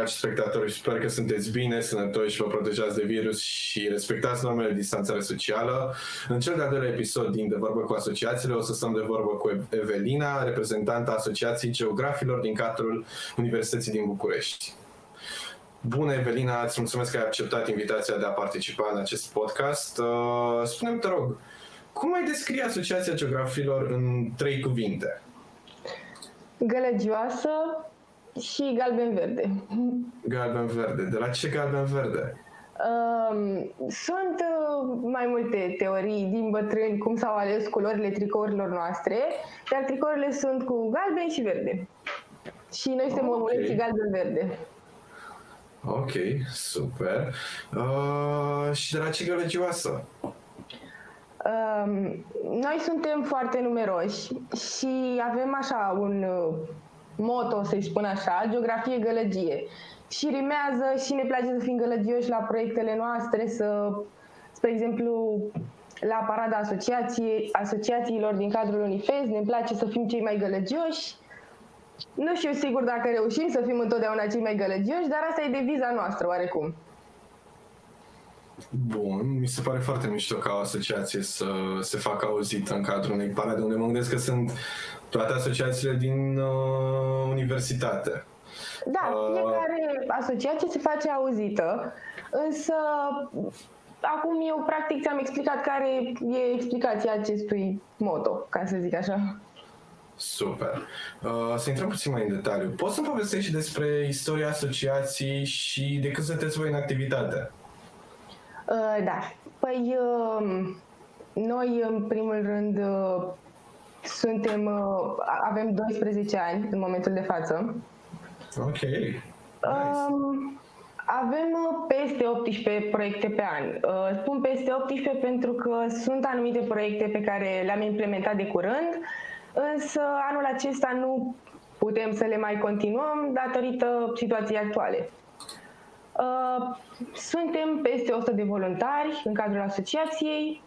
dragi spectatori, sper că sunteți bine, sănătoși și vă protejați de virus și respectați normele de distanțare socială. În cel de-al doilea episod din De Vorbă cu Asociațiile o să stăm de vorbă cu Evelina, reprezentanta Asociației Geografilor din cadrul Universității din București. Bună, Evelina, îți mulțumesc că ai acceptat invitația de a participa în acest podcast. Uh, spune-mi, te rog, cum ai descrie Asociația Geografilor în trei cuvinte? Gălăgioasă și galben-verde. Galben-verde. De la ce galben-verde? Um, sunt uh, mai multe teorii din bătrâni cum s-au ales culorile tricourilor noastre, dar tricourile sunt cu galben și verde. Și noi suntem okay. galben-verde. Ok, super. Uh, și de la ce gălăgioasă? Um, noi suntem foarte numeroși și avem așa un uh, moto, să-i spun așa, geografie gălăgie. Și rimează și ne place să fim gălăgioși la proiectele noastre, să, spre exemplu, la parada asociației, asociațiilor din cadrul Unifez, ne place să fim cei mai gălăgioși. Nu știu sigur dacă reușim să fim întotdeauna cei mai gălăgioși, dar asta e deviza noastră, oarecum. Bun, mi se pare foarte mișto ca o asociație să se facă auzită în cadrul unei parade, unde mă gândesc că sunt toate asociațiile din uh, universitate. Da, uh, fiecare asociație se face auzită, însă acum eu practic ți-am explicat care e explicația acestui moto, ca să zic așa. Super. Uh, să intrăm puțin mai în detaliu. Poți să-mi povestești și despre istoria asociației și de cât sunteți voi în activitate? Uh, da. Păi, uh, noi, în primul rând, uh, suntem, uh, avem 12 ani în momentul de față. Ok. Nice. Um, avem uh, peste 18 proiecte pe an. Uh, spun peste 18 pentru că sunt anumite proiecte pe care le-am implementat de curând, însă anul acesta nu putem să le mai continuăm datorită situației actuale. Suntem peste 100 de voluntari în cadrul asociației.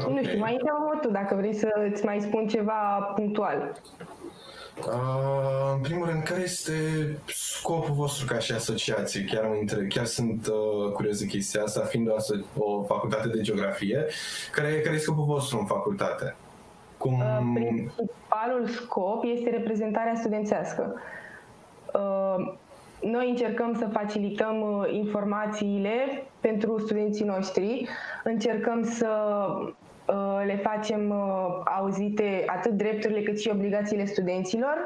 Okay. Nu știu, mai întreabă tu dacă vrei să îți mai spun ceva punctual. Uh, în primul rând, care este scopul vostru ca și asociație? Chiar, mă întreb, chiar sunt uh, curios de chestia asta, fiind o, o facultate de geografie. Care, care e scopul vostru în facultate? Cum... Uh, principalul scop este reprezentarea studențească. Uh, noi încercăm să facilităm uh, informațiile pentru studenții noștri, încercăm să Uh, le facem uh, auzite atât drepturile cât și obligațiile studenților.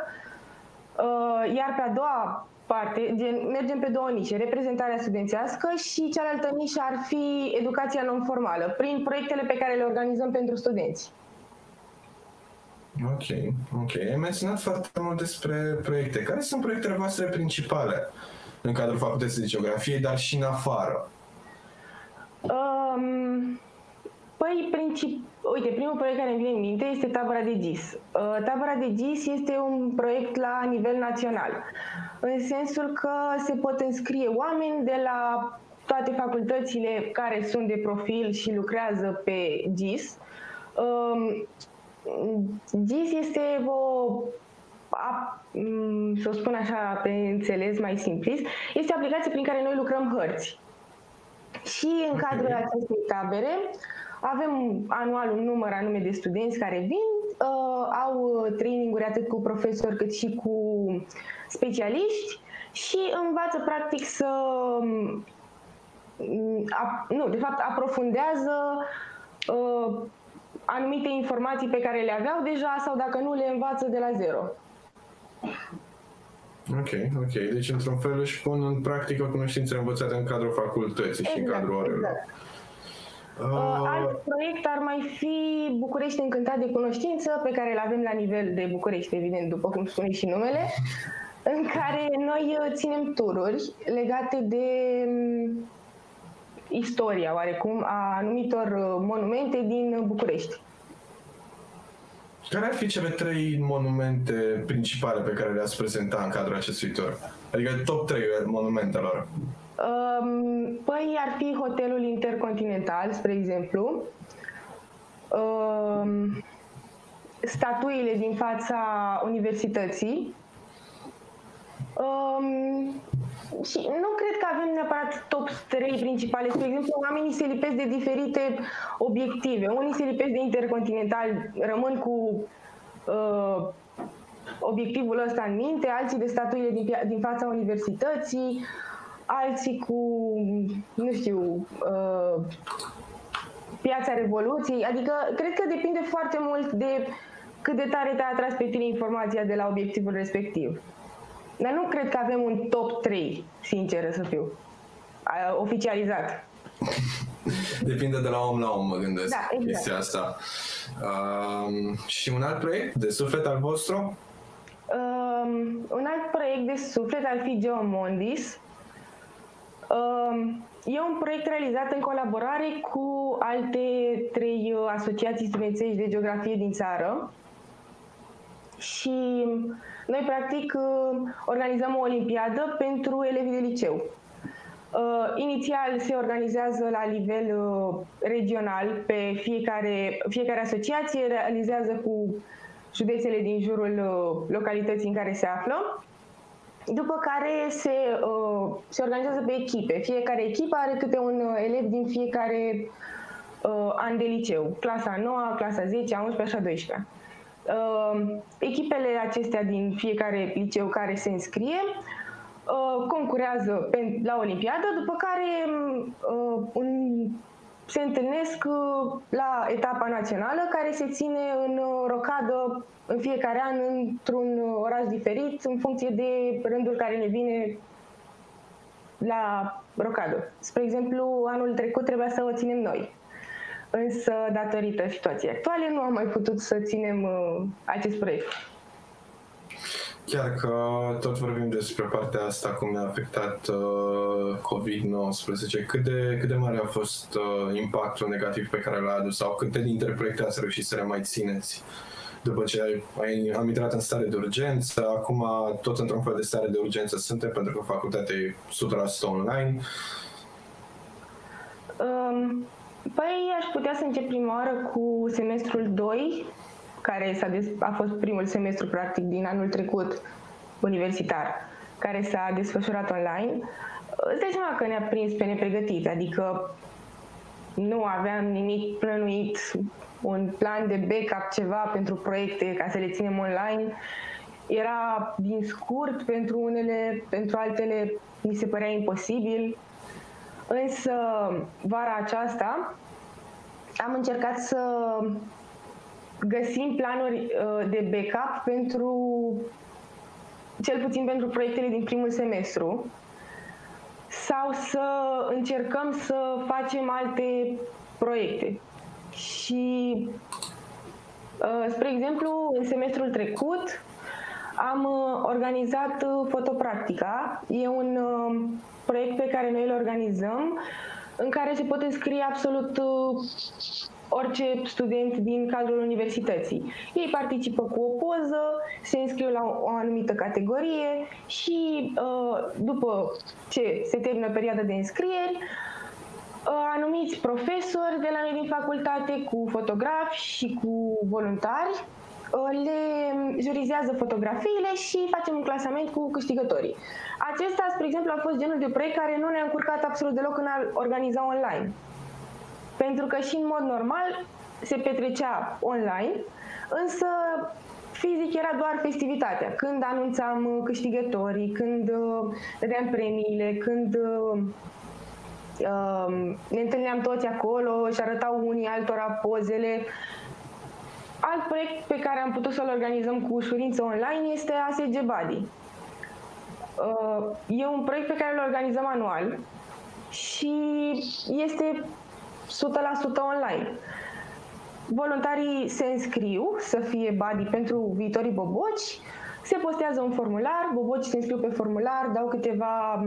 Uh, iar pe a doua parte, mergem pe două nișe, reprezentarea studențească și cealaltă nișă ar fi educația non-formală, prin proiectele pe care le organizăm pentru studenți. Ok, ok. Ai menționat foarte mult despre proiecte. Care sunt proiectele voastre principale în cadrul facultății de geografie, dar și în afară? Um, Păi, princip... uite, primul proiect care îmi vine în minte este tabăra de GIS. Uh, tabăra de GIS este un proiect la nivel național, în sensul că se pot înscrie oameni de la toate facultățile care sunt de profil și lucrează pe GIS. Um, GIS este o mm, să o spun așa pe înțeles mai simplist, este o aplicație prin care noi lucrăm hărți. Și în cadrul acestei tabere avem anual un număr anume de studenți care vin, uh, au traininguri atât cu profesori cât și cu specialiști și învață practic să mm, a, nu, de fapt aprofundează uh, anumite informații pe care le aveau deja sau dacă nu le învață de la zero. Ok, ok. Deci, într-un fel, își pun în practică cunoștințele învățate în cadrul facultății exact, și în exact, cadrul orelor. Exact. Uh, alt proiect ar mai fi București încântat de cunoștință, pe care îl avem la nivel de București, evident, după cum spune și numele, în care noi uh, ținem tururi legate de um, istoria, oarecum, a anumitor uh, monumente din București. Care ar fi cele trei monumente principale pe care le-ați prezenta în cadrul acestui tur? Adică top 3 monumentelor. Păi ar fi hotelul intercontinental, spre exemplu. statuile din fața universității. Um, și nu cred că avem neapărat top 3 principale. Spre exemplu, oamenii se lipesc de diferite obiective. Unii se lipesc de intercontinental, rămân cu uh, obiectivul ăsta în minte, alții de statuile din, din fața universității, alții cu, nu știu, uh, piața Revoluției. Adică, cred că depinde foarte mult de cât de tare te-a atras pe tine informația de la obiectivul respectiv. Dar nu cred că avem un top 3, sincer să fiu, oficializat. Depinde de la om la om, mă gândesc, da, exact. chestia asta. Um, și un alt proiect de suflet al vostru? Um, un alt proiect de suflet ar fi Geomondis. Um, e un proiect realizat în colaborare cu alte trei uh, asociații studențești de geografie din țară. Și noi, practic, uh, organizăm o olimpiadă pentru elevii de liceu. Uh, inițial se organizează la nivel uh, regional pe fiecare, fiecare asociație, realizează cu județele din jurul uh, localității în care se află, după care se, uh, se organizează pe echipe. Fiecare echipă are câte un uh, elev din fiecare uh, an de liceu, clasa 9, clasa 10, a 11, a 12. Uh, echipele acestea din fiecare liceu care se înscrie uh, concurează la Olimpiadă, după care uh, un, se întâlnesc la etapa națională care se ține în rocadă în fiecare an într-un oraș diferit în funcție de rândul care ne vine la rocadă. Spre exemplu, anul trecut trebuia să o ținem noi însă datorită situației actuale nu am mai putut să ținem uh, acest proiect. Chiar că tot vorbim despre partea asta, cum ne-a afectat uh, COVID-19, cât de, cât de mare a fost uh, impactul negativ pe care l-a adus sau câte dintre proiecte ați reușit să le mai țineți? După ce ai, ai, am intrat în stare de urgență, acum tot într-un fel de stare de urgență suntem pentru că facultatea e 100% online. Um, Păi aș putea să încep prima oară cu semestrul 2, care s-a des- a fost primul semestru practic din anul trecut universitar, care s-a desfășurat online. Îți dai seama că ne-a prins pe nepregătit, adică nu aveam nimic plănuit, un plan de backup, ceva pentru proiecte ca să le ținem online. Era din scurt pentru unele, pentru altele mi se părea imposibil. Însă, vara aceasta, am încercat să găsim planuri uh, de backup pentru, cel puțin pentru proiectele din primul semestru, sau să încercăm să facem alte proiecte. Și, uh, spre exemplu, în semestrul trecut am uh, organizat fotopractica. E un proiect pe care noi îl organizăm, în care se pot înscrie absolut uh, orice student din cadrul universității. Ei participă cu o poză, se înscriu la o anumită categorie și uh, după ce se termină perioada de înscrieri, uh, anumiți profesori de la noi din facultate cu fotografi și cu voluntari le jurizează fotografiile și facem un clasament cu câștigătorii. Acesta, spre exemplu, a fost genul de proiect care nu ne-a încurcat absolut deloc în a organiza online. Pentru că și în mod normal se petrecea online, însă fizic era doar festivitatea. Când anunțam câștigătorii, când uh, dădeam premiile, când uh, uh, ne întâlneam toți acolo și arătau unii altora pozele Alt proiect pe care am putut să-l organizăm cu ușurință online este ASG Buddy. Uh, e un proiect pe care îl organizăm anual și este 100% online. Voluntarii se înscriu să fie buddy pentru viitorii boboci, se postează un formular, bobocii se înscriu pe formular, dau câteva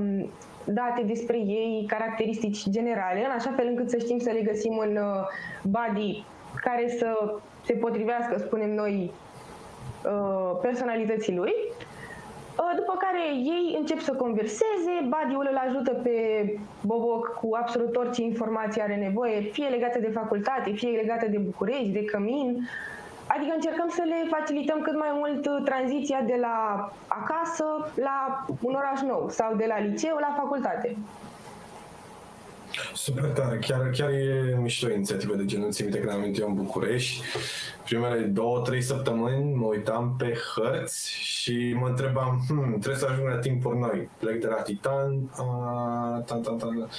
date despre ei, caracteristici generale, în așa fel încât să știm să le găsim în uh, body care să se potrivească, spunem noi, uh, personalității lui. Uh, după care ei încep să converseze, badiul îl ajută pe Boboc cu absolut orice informație are nevoie, fie legată de facultate, fie legată de București, de Cămin. Adică încercăm să le facilităm cât mai mult uh, tranziția de la acasă la un oraș nou sau de la liceu la facultate. Super tare, chiar, chiar e mișto inițiativă de genul. Țin minte când am venit eu în București, primele două, trei săptămâni mă uitam pe hărți și mă întrebam, hmm, trebuie să ajung la timpuri noi. Plec de la Titan, a, tan, tan, tan,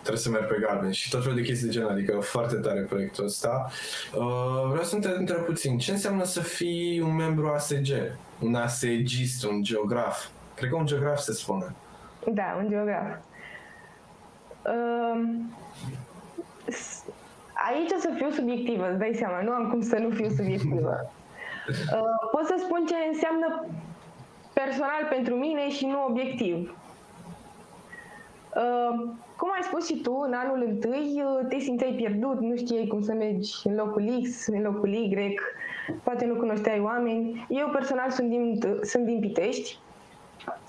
trebuie să merg pe galben și tot felul de chestii de genul, adică foarte tare proiectul ăsta. Uh, vreau să te întreb puțin, ce înseamnă să fii un membru ASG? Un ASGist, un geograf? Cred că un geograf se spune. Da, un geograf. Uh, aici o să fiu subiectivă, îți dai seama, nu am cum să nu fiu subiectivă. Uh, pot să spun ce înseamnă personal pentru mine și nu obiectiv. Uh, cum ai spus și tu, în anul întâi uh, te simțeai pierdut, nu știai cum să mergi în locul X, în locul Y, poate nu cunoșteai oameni. Eu personal sunt din, sunt din Pitești.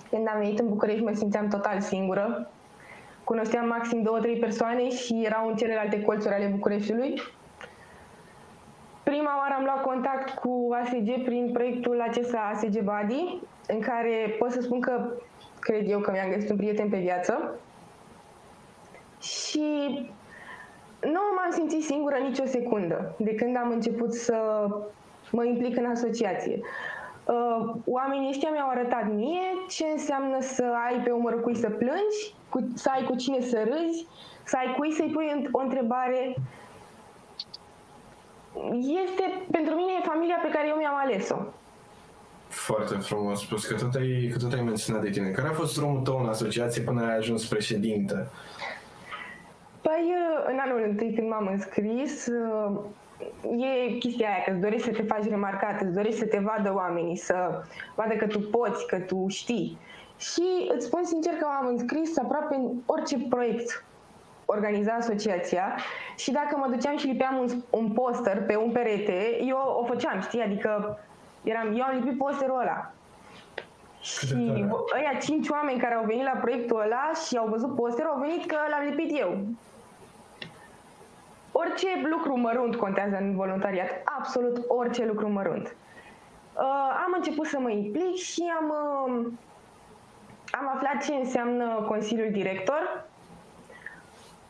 Când am venit în București mă simțeam total singură. Cunoșteam maxim două, trei persoane și erau în celelalte colțuri ale Bucureștiului. Prima oară am luat contact cu ASG prin proiectul acesta ASG Body, în care pot să spun că cred eu că mi-am găsit un prieten pe viață și nu m-am simțit singură nicio secundă de când am început să mă implic în asociație. Uh, oamenii ăștia mi-au arătat mie ce înseamnă să ai pe umărul cui să plângi, cu, să ai cu cine să râzi, să ai cui să-i pui o întrebare. Este, pentru mine, e familia pe care eu mi-am ales-o. Foarte frumos spus, că tot ai, că tot ai menționat de tine. Care a fost drumul tău în asociație până ai ajuns președinte? Păi, în anul întâi când m-am înscris, e chestia aia, că îți dorești să te faci remarcat, îți dorești să te vadă oamenii, să vadă că tu poți, că tu știi. Și îți spun sincer că m-am înscris aproape în orice proiect organiza asociația și dacă mă duceam și lipeam un, un poster pe un perete, eu o făceam, știi? Adică eram, eu am lipit posterul ăla. Și ăia cinci oameni care au venit la proiectul ăla și au văzut posterul, au venit că l-am lipit eu orice lucru mărunt contează în voluntariat, absolut orice lucru mărunt. Uh, am început să mă implic și am, uh, am aflat ce înseamnă Consiliul Director.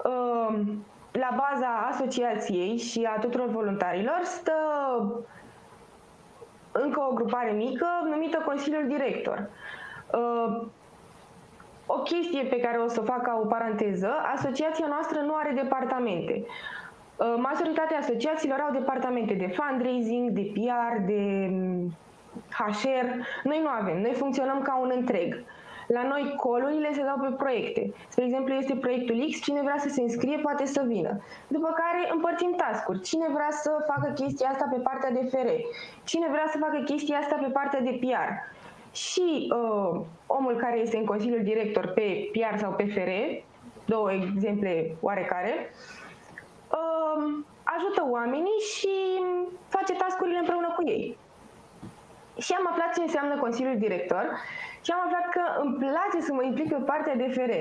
Uh, la baza asociației și a tuturor voluntarilor stă încă o grupare mică numită Consiliul Director. Uh, o chestie pe care o să o fac ca o paranteză, asociația noastră nu are departamente. Uh, majoritatea asociațiilor au departamente de fundraising, de PR, de HR. Mm, noi nu avem, noi funcționăm ca un întreg. La noi colurile se dau pe proiecte. Spre exemplu, este proiectul X, cine vrea să se înscrie poate să vină. După care împărțim task-uri. Cine vrea să facă chestia asta pe partea de FR? Cine vrea să facă chestia asta pe partea de PR? Și uh, omul care este în Consiliul Director pe PR sau pe FR, două exemple oarecare, uh, uh, ajută oamenii și face tascurile împreună cu ei. Și am aflat ce înseamnă Consiliul Director și am aflat că îmi place să mă implic pe partea de FR.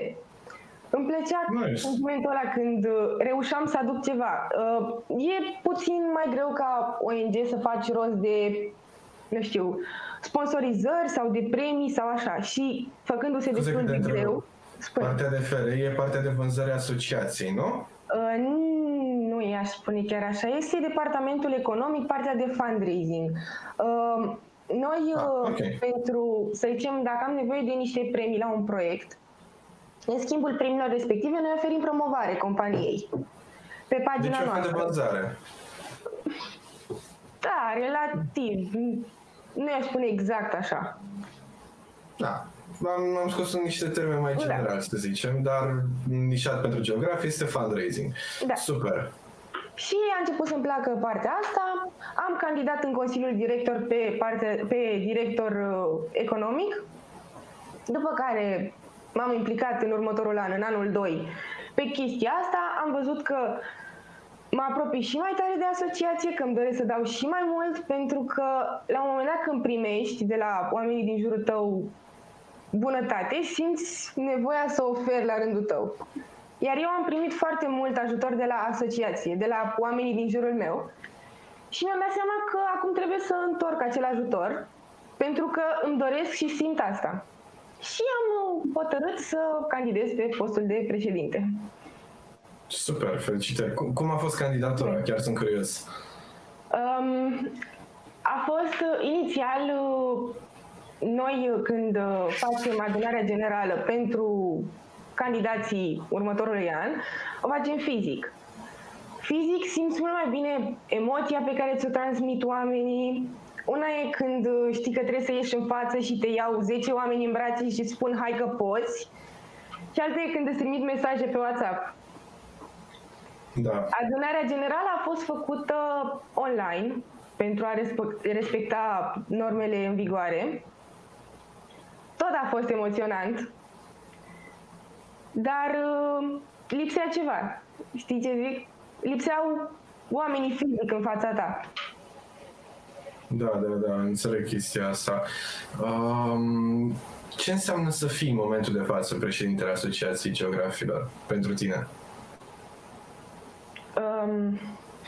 Îmi plăcea nice. momentul ăla când uh, reușeam să aduc ceva. Uh, e puțin mai greu ca ONG să faci rost de, nu știu, sponsorizări sau de premii sau așa. Și făcându-se destul de greu... Spune. Partea de FR e partea de vânzare asociației, nu? Uh, nu i-aș spune chiar așa. Este departamentul economic, partea de fundraising. Uh, noi, ah, uh, okay. pentru, să zicem, dacă am nevoie de niște premii la un proiect, în schimbul premiilor respective, noi oferim promovare companiei pe pagina deci noastră. Deci de vânzare. Da, relativ. Nu i-aș spune exact așa. Da, am, am scos în niște termeni mai generali, da. să zicem, dar nișat pentru geografie este fundraising. Da. Super. Și a început să-mi placă partea asta. Am candidat în Consiliul Director pe, parte, pe director uh, economic, după care m-am implicat în următorul an, în anul 2, pe chestia asta. Am văzut că mă apropii și mai tare de asociație, că îmi doresc să dau și mai mult, pentru că la un moment dat când primești de la oamenii din jurul tău bunătate, simți nevoia să oferi la rândul tău. Iar eu am primit foarte mult ajutor de la asociație, de la oamenii din jurul meu. Și mi-am dat seama că acum trebuie să întorc acel ajutor, pentru că îmi doresc și simt asta. Și am hotărât să candidez pe postul de președinte. Super, felicitări. Cum, cum a fost candidatura? Chiar sunt curios. Um, a fost uh, inițial uh, noi uh, când facem adunarea generală pentru candidații următorului an, o facem fizic. Fizic simți mult mai bine emoția pe care ți-o transmit oamenii. Una e când știi că trebuie să ieși în față și te iau 10 oameni în brațe și îți spun hai că poți. Și alta e când îți trimit mesaje pe WhatsApp. Da. Adunarea generală a fost făcută online pentru a respecta normele în vigoare. Tot a fost emoționant, dar uh, lipsea ceva. Știi ce zic? Lipseau oamenii fizic în fața ta. Da, da, da, înțeleg chestia asta. Um, ce înseamnă să fii în momentul de față președintele Asociației Geografilor pentru tine? Um,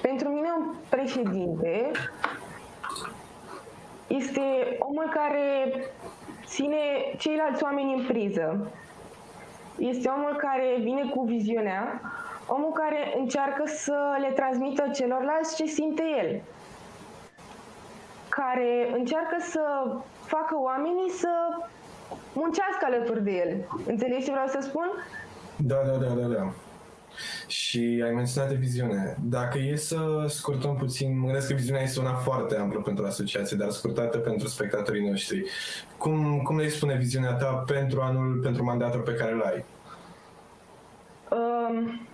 pentru mine un președinte este omul care ține ceilalți oameni în priză. Este omul care vine cu viziunea, omul care încearcă să le transmită celorlalți ce simte el, care încearcă să facă oamenii să muncească alături de el. Înțelegi ce vreau să spun? Da, da, da, da, da. Și ai menționat de viziune. Dacă e să scurtăm puțin, mă gândesc că viziunea este una foarte amplă pentru asociație, dar scurtată pentru spectatorii noștri. Cum, cum le spune viziunea ta pentru anul, pentru mandatul pe care îl ai? Um,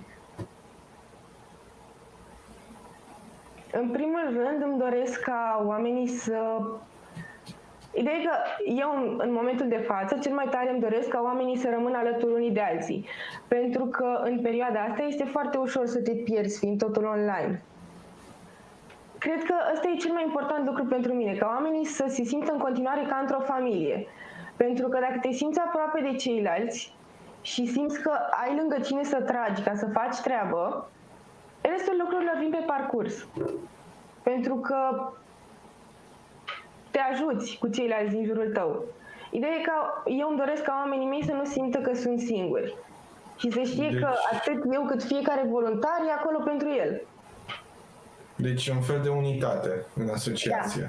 în primul rând îmi doresc ca oamenii să Ideea e că eu, în momentul de față, cel mai tare îmi doresc ca oamenii să rămână alături unii de alții. Pentru că în perioada asta este foarte ușor să te pierzi fiind totul online. Cred că ăsta e cel mai important lucru pentru mine, ca oamenii să se simtă în continuare ca într-o familie. Pentru că dacă te simți aproape de ceilalți și simți că ai lângă cine să tragi ca să faci treabă, restul lucrurilor vin pe parcurs. Pentru că te ajuți cu ceilalți din jurul tău. Ideea e că eu îmi doresc ca oamenii mei să nu simtă că sunt singuri și să știe deci... că atât eu cât fiecare voluntar e acolo pentru el. Deci un fel de unitate în asociație. Da.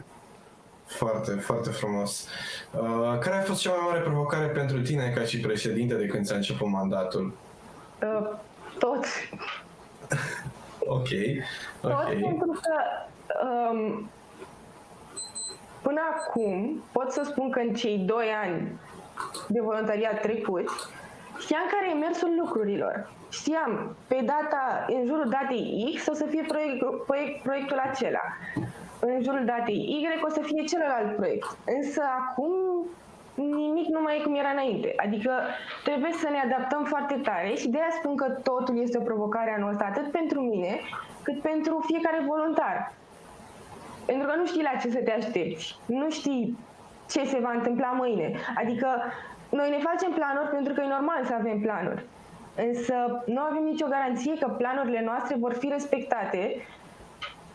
Foarte, foarte frumos. Uh, care a fost cea mai mare provocare pentru tine ca și președinte de când ți-a început mandatul? Uh, tot. ok. Tot okay. pentru că um, Până acum, pot să spun că în cei doi ani de voluntariat trecuți, știam care e mersul lucrurilor. Știam, pe data, în jurul datei X o să fie proiect, proiect, proiectul acela. În jurul datei Y o să fie celălalt proiect. Însă acum nimic nu mai e cum era înainte. Adică trebuie să ne adaptăm foarte tare și de aia spun că totul este o provocare anul ăsta, atât pentru mine, cât pentru fiecare voluntar. Pentru că nu știi la ce să te aștepți. Nu știi ce se va întâmpla mâine. Adică noi ne facem planuri pentru că e normal să avem planuri. Însă nu avem nicio garanție că planurile noastre vor fi respectate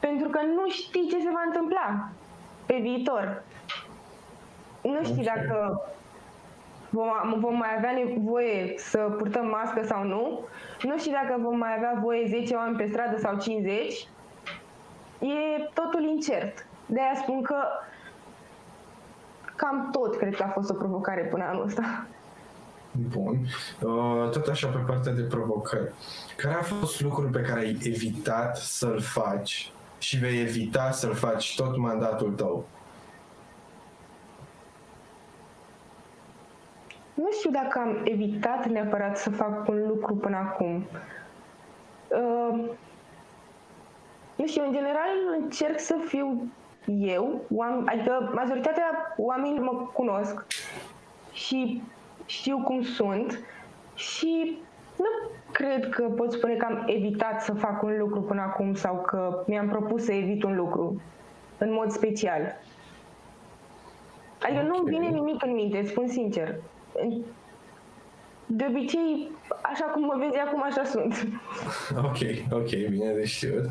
pentru că nu știi ce se va întâmpla pe viitor. Nu știi dacă vom, vom mai avea nevoie să purtăm mască sau nu. Nu știi dacă vom mai avea voie 10 oameni pe stradă sau 50 e totul incert. De aia spun că cam tot cred că a fost o provocare până anul ăsta. Bun. Uh, tot așa pe partea de provocări. Care a fost lucrul pe care ai evitat să-l faci și vei evita să-l faci tot mandatul tău? Nu știu dacă am evitat neapărat să fac un lucru până acum. Uh, nu știu, în general încerc să fiu eu, adică majoritatea oamenilor mă cunosc și știu cum sunt și nu cred că pot spune că am evitat să fac un lucru până acum sau că mi-am propus să evit un lucru în mod special. Adică okay. nu-mi vine nimic în minte, spun sincer. De obicei, așa cum mă vezi acum, așa sunt. Ok, ok, bine de știut.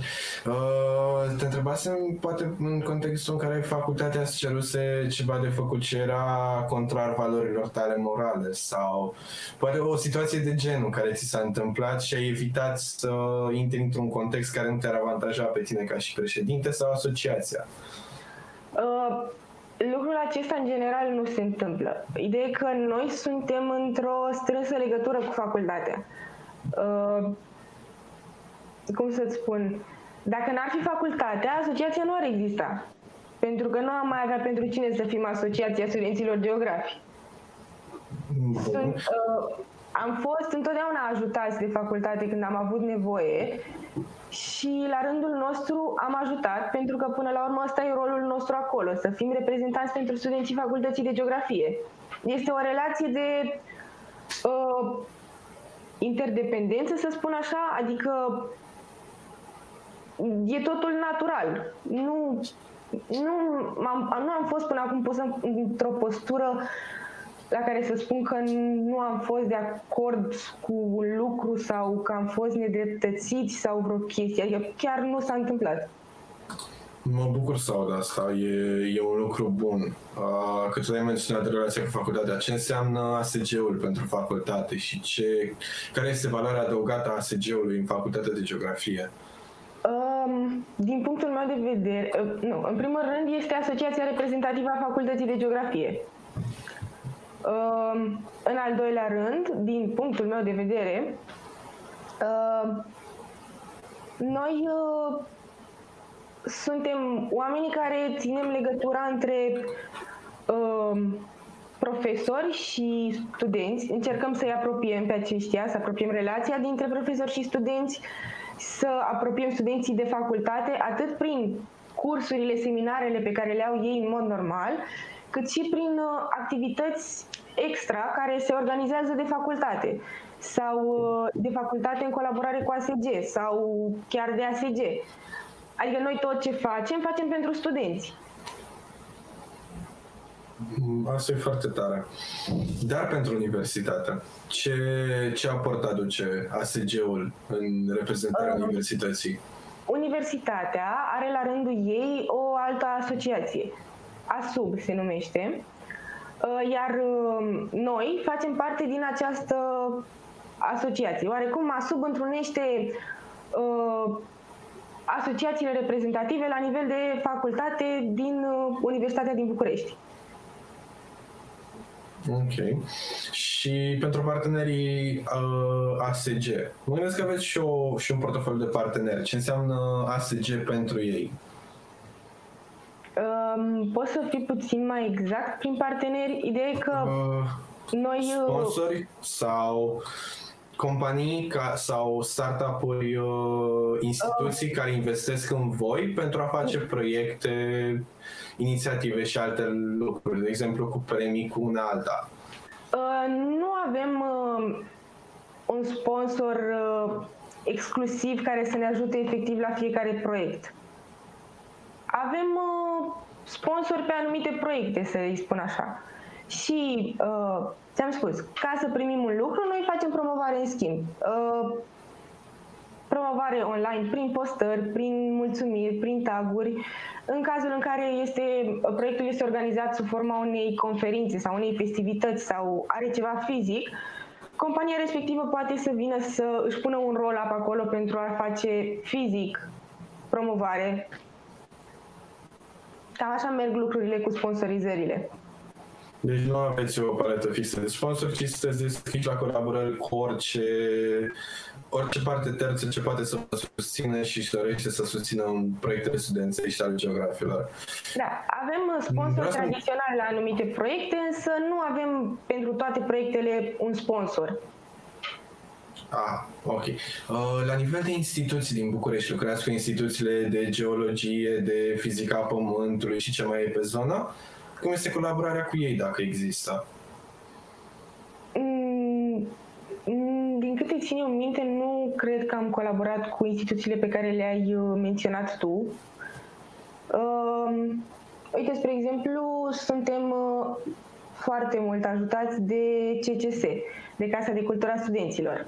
Uh, te întrebasem, poate în contextul în care facultatea îți ceruse ceva de făcut ce era contrar valorilor tale morale sau poate o situație de genul care ți s-a întâmplat și ai evitat să intri într-un context care nu te-ar avantaja pe tine ca și președinte sau asociația. Uh, lucrul acesta în general nu se întâmplă. Ideea e că noi suntem într-o strânsă legătură cu facultatea. Uh, cum să-ți spun? Dacă n-ar fi facultatea, asociația nu ar exista. Pentru că nu am mai avea pentru cine să fim asociația studenților geografi. Sunt, uh, am fost întotdeauna ajutați de facultate când am avut nevoie și la rândul nostru am ajutat pentru că până la urmă ăsta e rolul nostru acolo, să fim reprezentanți pentru studenții facultății de geografie. Este o relație de uh, interdependență, să spun așa, adică e totul natural. Nu, nu, am, nu am fost până acum pus într-o postură la care să spun că nu am fost de acord cu un lucru sau că am fost nedreptățiți sau vreo chestie. Adică chiar nu s-a întâmplat. Mă bucur să aud asta, e, e un lucru bun. Uh, că tu ai menționat relația cu facultatea, ce înseamnă ASG-ul pentru facultate și ce, care este valoarea adăugată a ASG-ului în facultatea de geografie? Um, din punctul meu de vedere, uh, nu, în primul rând este Asociația Reprezentativă a Facultății de Geografie. Uh, în al doilea rând, din punctul meu de vedere, uh, noi uh, suntem oamenii care ținem legătura între uh, profesori și studenți, încercăm să-i apropiem pe aceștia, să apropiem relația dintre profesori și studenți, să apropiem studenții de facultate, atât prin cursurile, seminarele pe care le au ei în mod normal, cât și prin uh, activități extra care se organizează de facultate sau uh, de facultate în colaborare cu ASG sau chiar de ASG. Adică noi tot ce facem, facem pentru studenți. Asta e foarte tare. Dar pentru universitate, ce, ce aport aduce ASG-ul în reprezentarea uh, universității? Universitatea are la rândul ei o altă asociație. ASUB se numește. Uh, iar uh, noi facem parte din această asociație. Oarecum ASUB întrunește uh, asociațiile reprezentative la nivel de facultate din Universitatea din București. Ok. Și pentru partenerii uh, ASG, mă gândesc că aveți și, o, și un portofoliu de parteneri. Ce înseamnă ASG pentru ei? Um, pot să fii puțin mai exact prin parteneri? Ideea e că uh, noi... Uh, sponsori sau companii ca, sau startup-uri, uh, instituții uh, care investesc în voi pentru a face proiecte, inițiative și alte lucruri, de exemplu cu premii cu una alta? Uh, nu avem uh, un sponsor uh, exclusiv care să ne ajute efectiv la fiecare proiect. Avem uh, sponsori pe anumite proiecte, să îi spun așa. Și uh, ți-am spus, ca să primim un lucru, noi facem promovare în schimb. Uh, promovare online prin postări, prin mulțumiri, prin taguri. În cazul în care este, proiectul este organizat sub forma unei conferințe sau unei festivități sau are ceva fizic, compania respectivă poate să vină să își pună un roll-up acolo pentru a face fizic promovare. Cam așa merg lucrurile cu sponsorizările. Deci nu aveți o paletă fixă de sponsor, ci sunteți deschiși la colaborări cu orice, orice parte terță ce poate să vă susține și să dorește să susțină un proiect de studenței și al geografilor. Da, avem sponsori să... tradiționali la anumite proiecte, însă nu avem pentru toate proiectele un sponsor. Ah, ok. Uh, la nivel de instituții din București, lucrați cu instituțiile de geologie, de fizica pământului și ce mai e pe zonă? Cum este colaborarea cu ei, dacă există? Mm, mm, din câte țin eu minte, nu cred că am colaborat cu instituțiile pe care le-ai uh, menționat tu. Uh, uite, spre exemplu, suntem uh, foarte mult ajutați de CCS, de Casa de Cultura Studenților.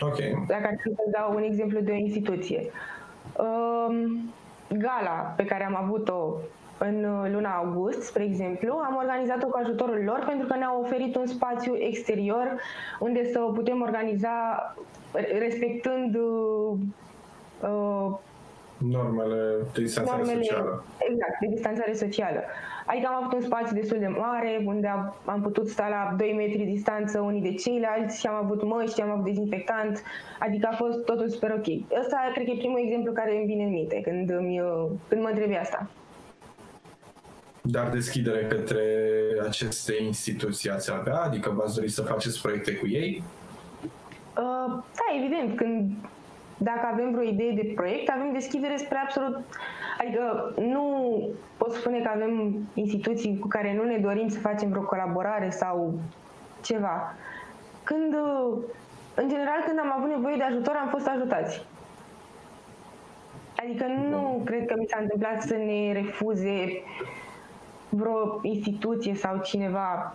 Ok. Dacă ar fi să dau un exemplu de o instituție. Um, gala pe care am avut-o în luna august, spre exemplu, am organizat-o cu ajutorul lor pentru că ne-au oferit un spațiu exterior unde să o putem organiza respectând uh, normele de distanțare normele, socială. Exact, de distanțare socială. Adică am avut un spațiu destul de mare, unde am putut sta la 2 metri distanță unii de ceilalți și am avut măști, am avut dezinfectant, adică a fost totul super ok. Ăsta cred că e primul exemplu care îmi vine în minte când, îmi, când mă întrebi asta. Dar deschidere către aceste instituții ați avea? Adică v-ați dori să faceți proiecte cu ei? Uh, da, evident. Când dacă avem vreo idee de proiect, avem deschidere spre absolut... Adică nu pot spune că avem instituții cu care nu ne dorim să facem vreo colaborare sau ceva. Când, în general, când am avut nevoie de ajutor, am fost ajutați. Adică nu cred că mi s-a întâmplat să ne refuze vreo instituție sau cineva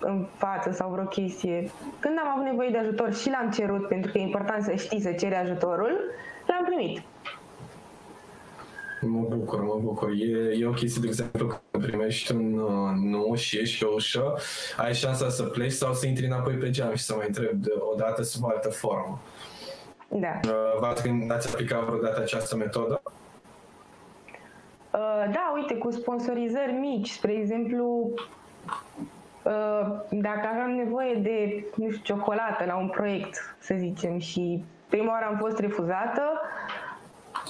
în față sau vreo chestie. Când am avut nevoie de ajutor și l-am cerut, pentru că e important să știi să ceri ajutorul, l-am primit. Mă bucur, mă bucur. E, e o chestie, de exemplu, când primești un uh, nu și ești pe ușă, ai șansa să pleci sau să intri înapoi pe geam și să mai întrebi o dată sub altă formă. Da. Uh, v-ați aplicat vreodată această metodă? Uh, da, uite, cu sponsorizări mici, spre exemplu, Uh, dacă aveam nevoie de, nu știu, ciocolată la un proiect, să zicem, și prima oară am fost refuzată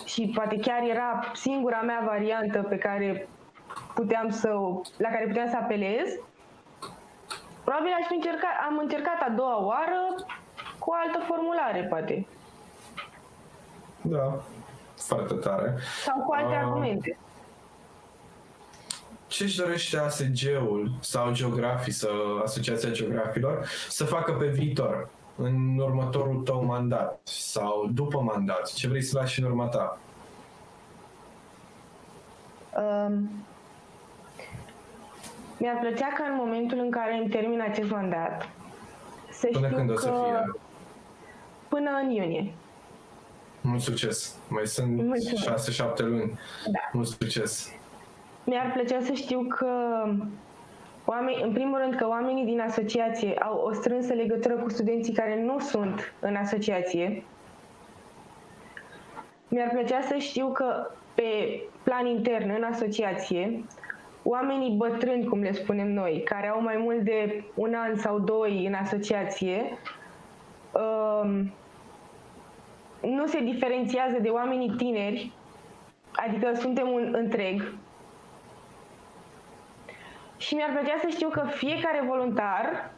și poate chiar era singura mea variantă pe care puteam să, la care puteam să apelez, probabil aș încerca, am încercat a doua oară cu o altă formulare, poate. Da, foarte tare. Sau cu alte uh, argumente ce își dorește ASG-ul sau geografii, sau Asociația Geografilor, să facă pe viitor, în următorul tău mandat sau după mandat? Ce vrei să lași în urma ta? Um, mi-ar plăcea ca în momentul în care îmi termin acest mandat să Până știu când că... o să fie? Până în iunie. Mult succes! Mai sunt 6-7 luni. Da. Mult succes! Mi-ar plăcea să știu că oameni, în primul rând că oamenii din asociație au o strânsă legătură cu studenții care nu sunt în asociație. Mi-ar plăcea să știu că pe plan intern, în asociație, oamenii bătrâni, cum le spunem noi, care au mai mult de un an sau doi în asociație, um, nu se diferențiază de oamenii tineri, adică suntem un întreg, și mi-ar plăcea să știu că fiecare voluntar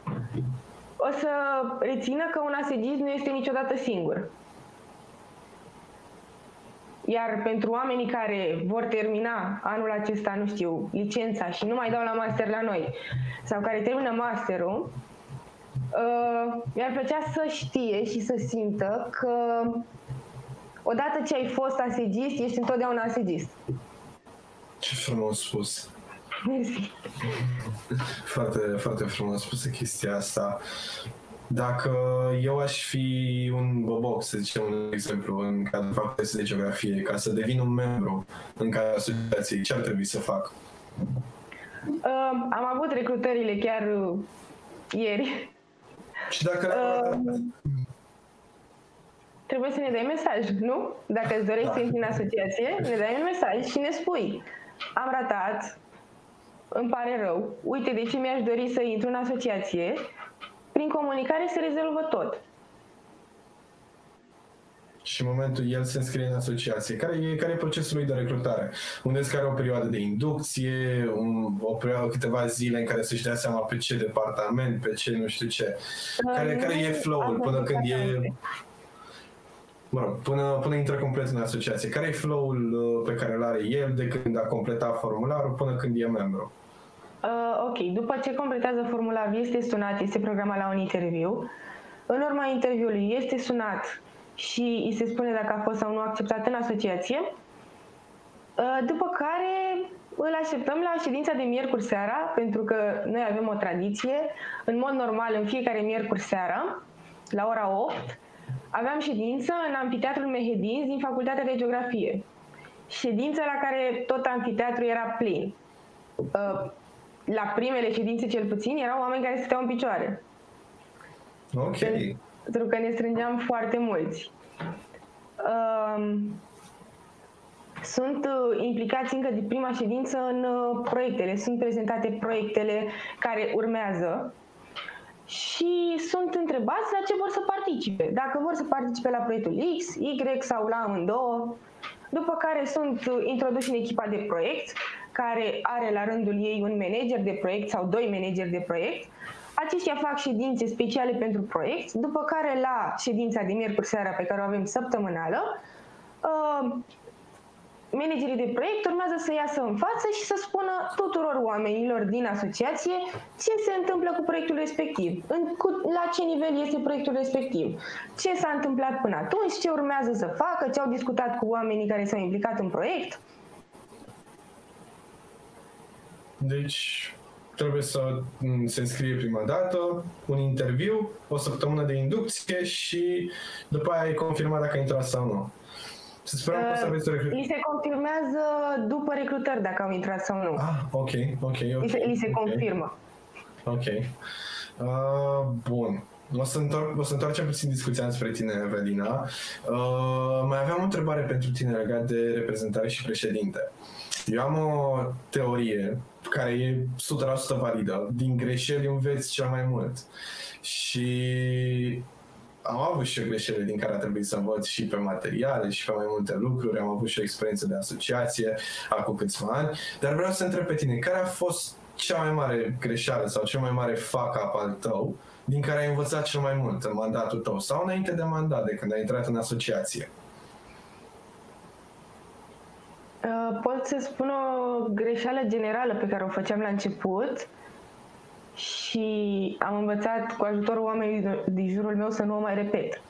o să rețină că un asegist nu este niciodată singur. Iar pentru oamenii care vor termina anul acesta, nu știu, licența și nu mai dau la master la noi, sau care termină masterul, uh, mi-ar plăcea să știe și să simtă că odată ce ai fost asegist, ești întotdeauna asegist. Ce frumos spus. Mersi. Foarte, foarte frumos spusă chestia asta. Dacă eu aș fi un boboc, să zicem un exemplu, în cadrul facultății de geografie, ca să devin un membru în cadrul asociației, ce ar trebui să fac? Uh, am avut recrutările chiar uh, ieri. Și dacă... Uh, trebuie să ne dai mesaj, nu? Dacă îți dorești da. să intri în asociație, ne dai un mesaj și ne spui am ratat, îmi pare rău, uite de ce mi-aș dori să intru în asociație, prin comunicare se rezolvă tot. Și în momentul el se înscrie în asociație. Care e, care e procesul lui de recrutare? Unde care o perioadă de inducție, un, o perioadă, câteva zile în care să-și dea seama pe ce departament, pe ce nu știu ce. Care, care e flow-ul până când e... Mă rog, până, până intră complet în asociație. Care e flow-ul uh, pe care îl are el de când a completat formularul până când e membru? Uh, ok, după ce completează formularul, este sunat, este programat la un interviu. În urma interviului este sunat și îi se spune dacă a fost sau nu acceptat în asociație. Uh, după care îl așteptăm la ședința de miercuri seara, pentru că noi avem o tradiție. În mod normal, în fiecare miercuri seara, la ora 8, aveam ședință în Amfiteatrul Mehedinți din Facultatea de Geografie. Ședință la care tot amfiteatrul era plin. Uh, la primele ședințe cel puțin erau oameni care stăteau în picioare. Ok. Pentru că ne strângeam foarte mulți. Um, sunt uh, implicați încă de prima ședință în uh, proiectele, sunt prezentate proiectele care urmează și sunt întrebați la ce vor să participe. Dacă vor să participe la proiectul X, Y sau la amândouă, după care sunt uh, introduși în echipa de proiect, care are la rândul ei un manager de proiect sau doi manageri de proiect. Aceștia fac ședințe speciale pentru proiect, după care la ședința de miercuri seara pe care o avem săptămânală, managerii de proiect urmează să iasă în față și să spună tuturor oamenilor din asociație ce se întâmplă cu proiectul respectiv, în, cu, la ce nivel este proiectul respectiv, ce s-a întâmplat până atunci, ce urmează să facă, ce au discutat cu oamenii care s-au implicat în proiect. Deci, trebuie să se înscrie prima dată, un interviu, o săptămână de inducție și după aia e confirmat dacă intra sau nu. Să sperăm că o să aveți recrutări. Li se confirmează după recrutări dacă au intrat sau nu. Ah, ok, ok, ok. Li se, li se okay. confirmă. Ok. Uh, bun. O să, întorc, o să întoarcem puțin discuția spre tine, Evelina. Uh, mai aveam o întrebare pentru tine legat de reprezentare și președinte. Eu am o teorie care e 100% validă. Din greșeli înveți cel mai mult. Și am avut și o greșeli din care a trebuit să învăț și pe materiale și pe mai multe lucruri, am avut și o experiență de asociație acum câțiva ani, dar vreau să întreb pe tine, care a fost cea mai mare greșeală sau cel mai mare fuck up al tău din care ai învățat cel mai mult în mandatul tău sau înainte de mandat, de când ai intrat în asociație? Uh, pot să spun o greșeală generală pe care o făceam la început, și am învățat cu ajutorul oamenilor din jurul meu să nu o mai repet.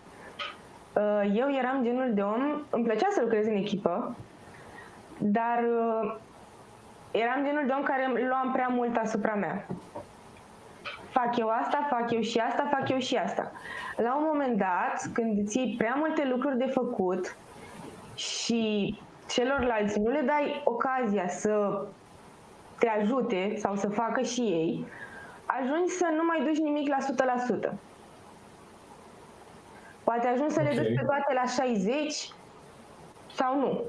Uh, eu eram genul de om, îmi plăcea să lucrez în echipă, dar uh, eram genul de om care luam prea mult asupra mea. Fac eu asta, fac eu și asta, fac eu și asta. La un moment dat, când îți iei prea multe lucruri de făcut și celorlalți nu le dai ocazia să te ajute sau să facă și ei, ajungi să nu mai duci nimic la 100%. Poate ajungi să okay. le duci pe toate la 60 sau nu.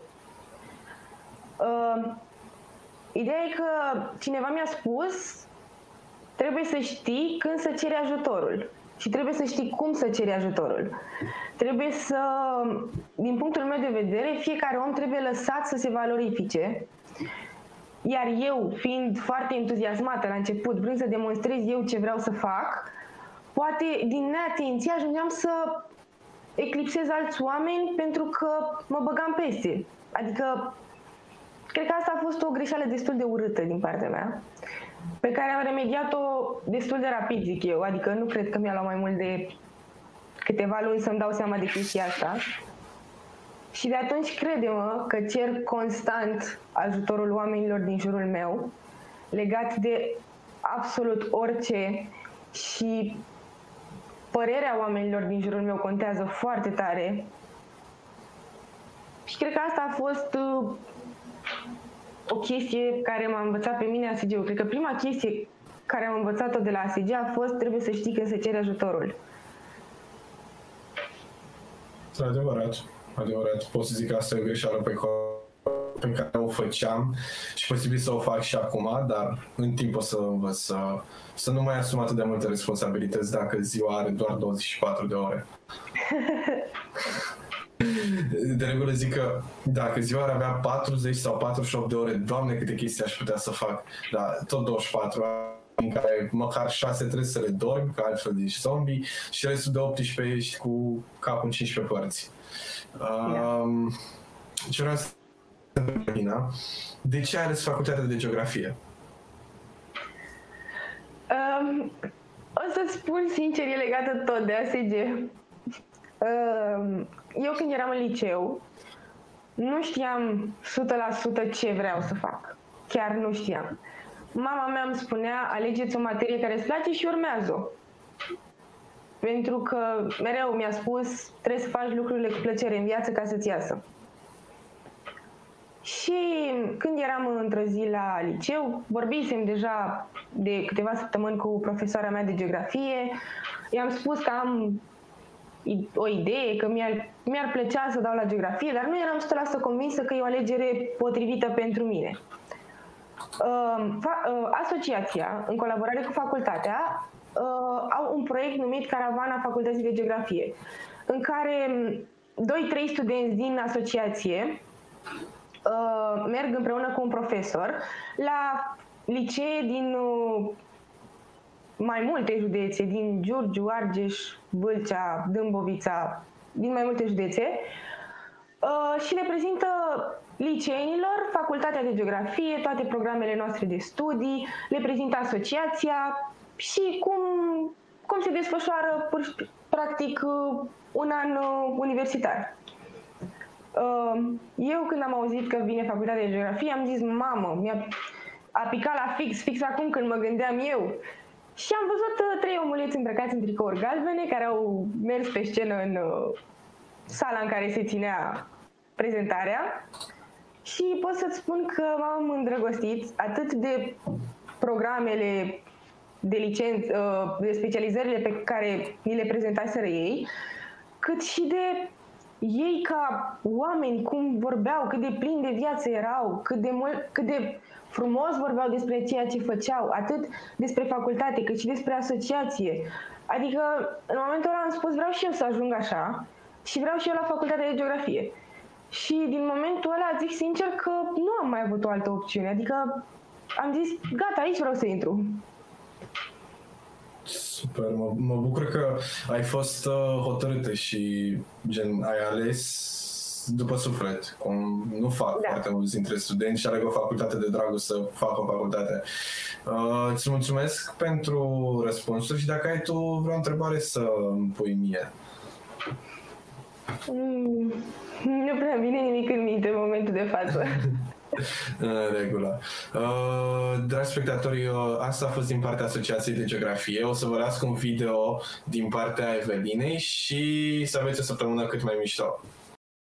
Uh, ideea e că cineva mi-a spus trebuie să știi când să ceri ajutorul și trebuie să știi cum să ceri ajutorul. Trebuie să, din punctul meu de vedere, fiecare om trebuie lăsat să se valorifice iar eu, fiind foarte entuziasmată la început, vrând să demonstrez eu ce vreau să fac, poate din neatenție ajungeam să eclipsez alți oameni pentru că mă băgam peste. Adică, cred că asta a fost o greșeală destul de urâtă din partea mea, pe care am remediat-o destul de rapid, zic eu. Adică nu cred că mi-a luat mai mult de câteva luni să-mi dau seama de chestia asta. Și de atunci crede-mă că cer constant ajutorul oamenilor din jurul meu legat de absolut orice și părerea oamenilor din jurul meu contează foarte tare. Și cred că asta a fost uh, o chestie care m-a învățat pe mine ASG. Cred că prima chestie care am învățat-o de la ASG a fost trebuie să știi când se cere ajutorul. Adevărat adevărat, pot să zic că asta e o greșeală pe care pe care o făceam și posibil să o fac și acum, dar în timp o să învăț să, să nu mai asum atât de multe responsabilități dacă ziua are doar 24 de ore. De regulă zic că dacă ziua ar avea 40 sau 48 de ore, doamne câte chestii aș putea să fac, dar tot 24 în care măcar 6 trebuie să le dormi, că altfel ești zombie, și restul de 18 ești cu capul în 15 părți. Um, ce vreau să Alina, de ce ai ales facultatea de geografie? Um, o să spun sincer, e legată tot de ASG. Um, eu când eram în liceu, nu știam 100% ce vreau să fac. chiar nu știam. Mama mea îmi spunea, alegeți o materie care îți place și urmează-o. Pentru că mereu mi-a spus, trebuie să faci lucrurile cu plăcere în viață ca să-ți iasă. Și când eram într-o zi la liceu, vorbisem deja de câteva săptămâni cu profesoara mea de geografie. I-am spus că am o idee, că mi-ar, mi-ar plăcea să dau la geografie, dar nu eram 100% convinsă că e o alegere potrivită pentru mine. Uh, uh, asociația, în colaborare cu facultatea, uh, au un proiect numit Caravana Facultății de Geografie, în care 2-3 studenți din asociație merg împreună cu un profesor la licee din mai multe județe, din Giurgiu, Argeș, Vâlcea, Dâmbovița, din mai multe județe și le prezintă liceenilor, facultatea de geografie, toate programele noastre de studii, le prezintă asociația și cum, cum se desfășoară practic un an universitar. Eu când am auzit că vine facultatea de geografie am zis, mamă, mi-a a picat la fix, fix acum când mă gândeam eu. Și am văzut trei omuleți îmbrăcați în tricouri galbene care au mers pe scenă în sala în care se ținea prezentarea și pot să-ți spun că m-am îndrăgostit atât de programele de licență, uh, de specializările pe care ni le prezentaseră ei, cât și de ei ca oameni, cum vorbeau, cât de plini de viață erau, cât de, mult, cât de frumos vorbeau despre ceea ce făceau, atât despre facultate, cât și despre asociație. Adică, în momentul ăla am spus, vreau și eu să ajung așa și vreau și eu la facultatea de geografie. Și din momentul ăla zic sincer că nu am mai avut o altă opțiune. Adică am zis, gata, aici vreau să intru. Super, mă, mă bucur că ai fost uh, hotărâtă și gen ai ales după suflet, cum nu fac da. foarte mulți dintre studenți și aleg o facultate de dragul să facă o facultate. Uh, îți mulțumesc pentru răspunsuri și dacă ai tu vreo întrebare să îmi pui mie. Mm, nu prea vine nimic în minte în momentul de față. În regulă. Uh, dragi spectatori, uh, asta a fost din partea Asociației de Geografie. O să vă las cu un video din partea Evelinei și să aveți o săptămână cât mai mișto.